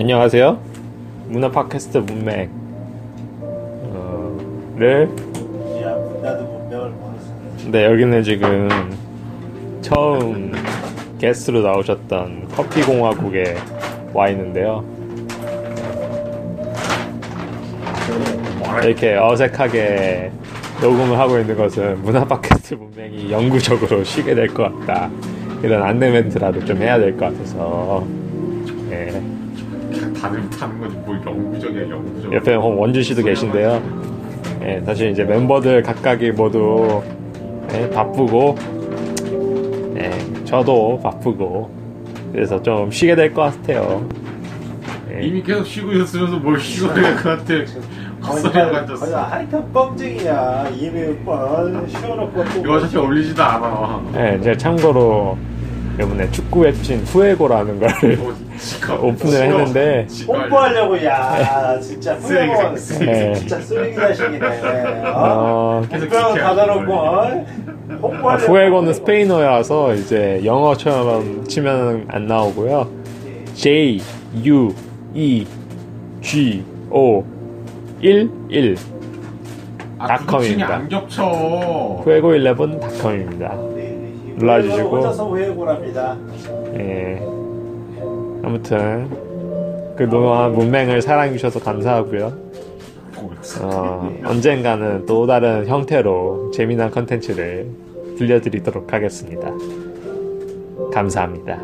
안녕하세요. 문화 팟캐스트 문맥 어, 를. 네, 여기는 지금 처음 게스트로 나오셨던 커피공화국에 와 있는데요. 이렇게 어색하게 녹음을 하고 있는 것은 문화 팟캐스트 문맹이 영구적으로 쉬게 될 것 같다. 이런 안내 멘트라도 좀 해야 될 것 같아서. 네. 다들 못하는 거지 뭐 영구적이야 영구적 옆에 원준 씨도 계신데요. 예, 사실 이제 멤버들 각각이 모두 예, 바쁘고, 예, 저도 바쁘고, 그래서 좀 쉬게 될 것 같아요. 예, 이미 계속 쉬고 있었으면서 뭘 쉬고 그래 그한테 헛소리 거의 같았어 하여튼 뻥쟁이야. 이메일 뻔 쉬어놓고 또. 이거 사실 어울리지도 않아 예, 제가 참고로 이번에 축구 웹진 후에고라는 걸 어, 오픈을 했는데 홍보하려고 야 진짜 쓰레기 네. 진짜 쓰레기 자식이네. 어? 어, 계속 홍보하고 어? 아, 홍보하려고. 후에고는 스페인어여서 이제 영어처럼 치면 안 나오고요. J U E G O 1 1아 닷컴입니다. 안 겹쳐 후에고 11 닷컴입니다. 혼자서 회고랍니다. 예. 아무튼 그동안 문맹을 사랑해 주셔서 감사하고요. 어, 언젠가는 또 다른 형태로 재미난 컨텐츠를 들려드리도록 하겠습니다. 감사합니다.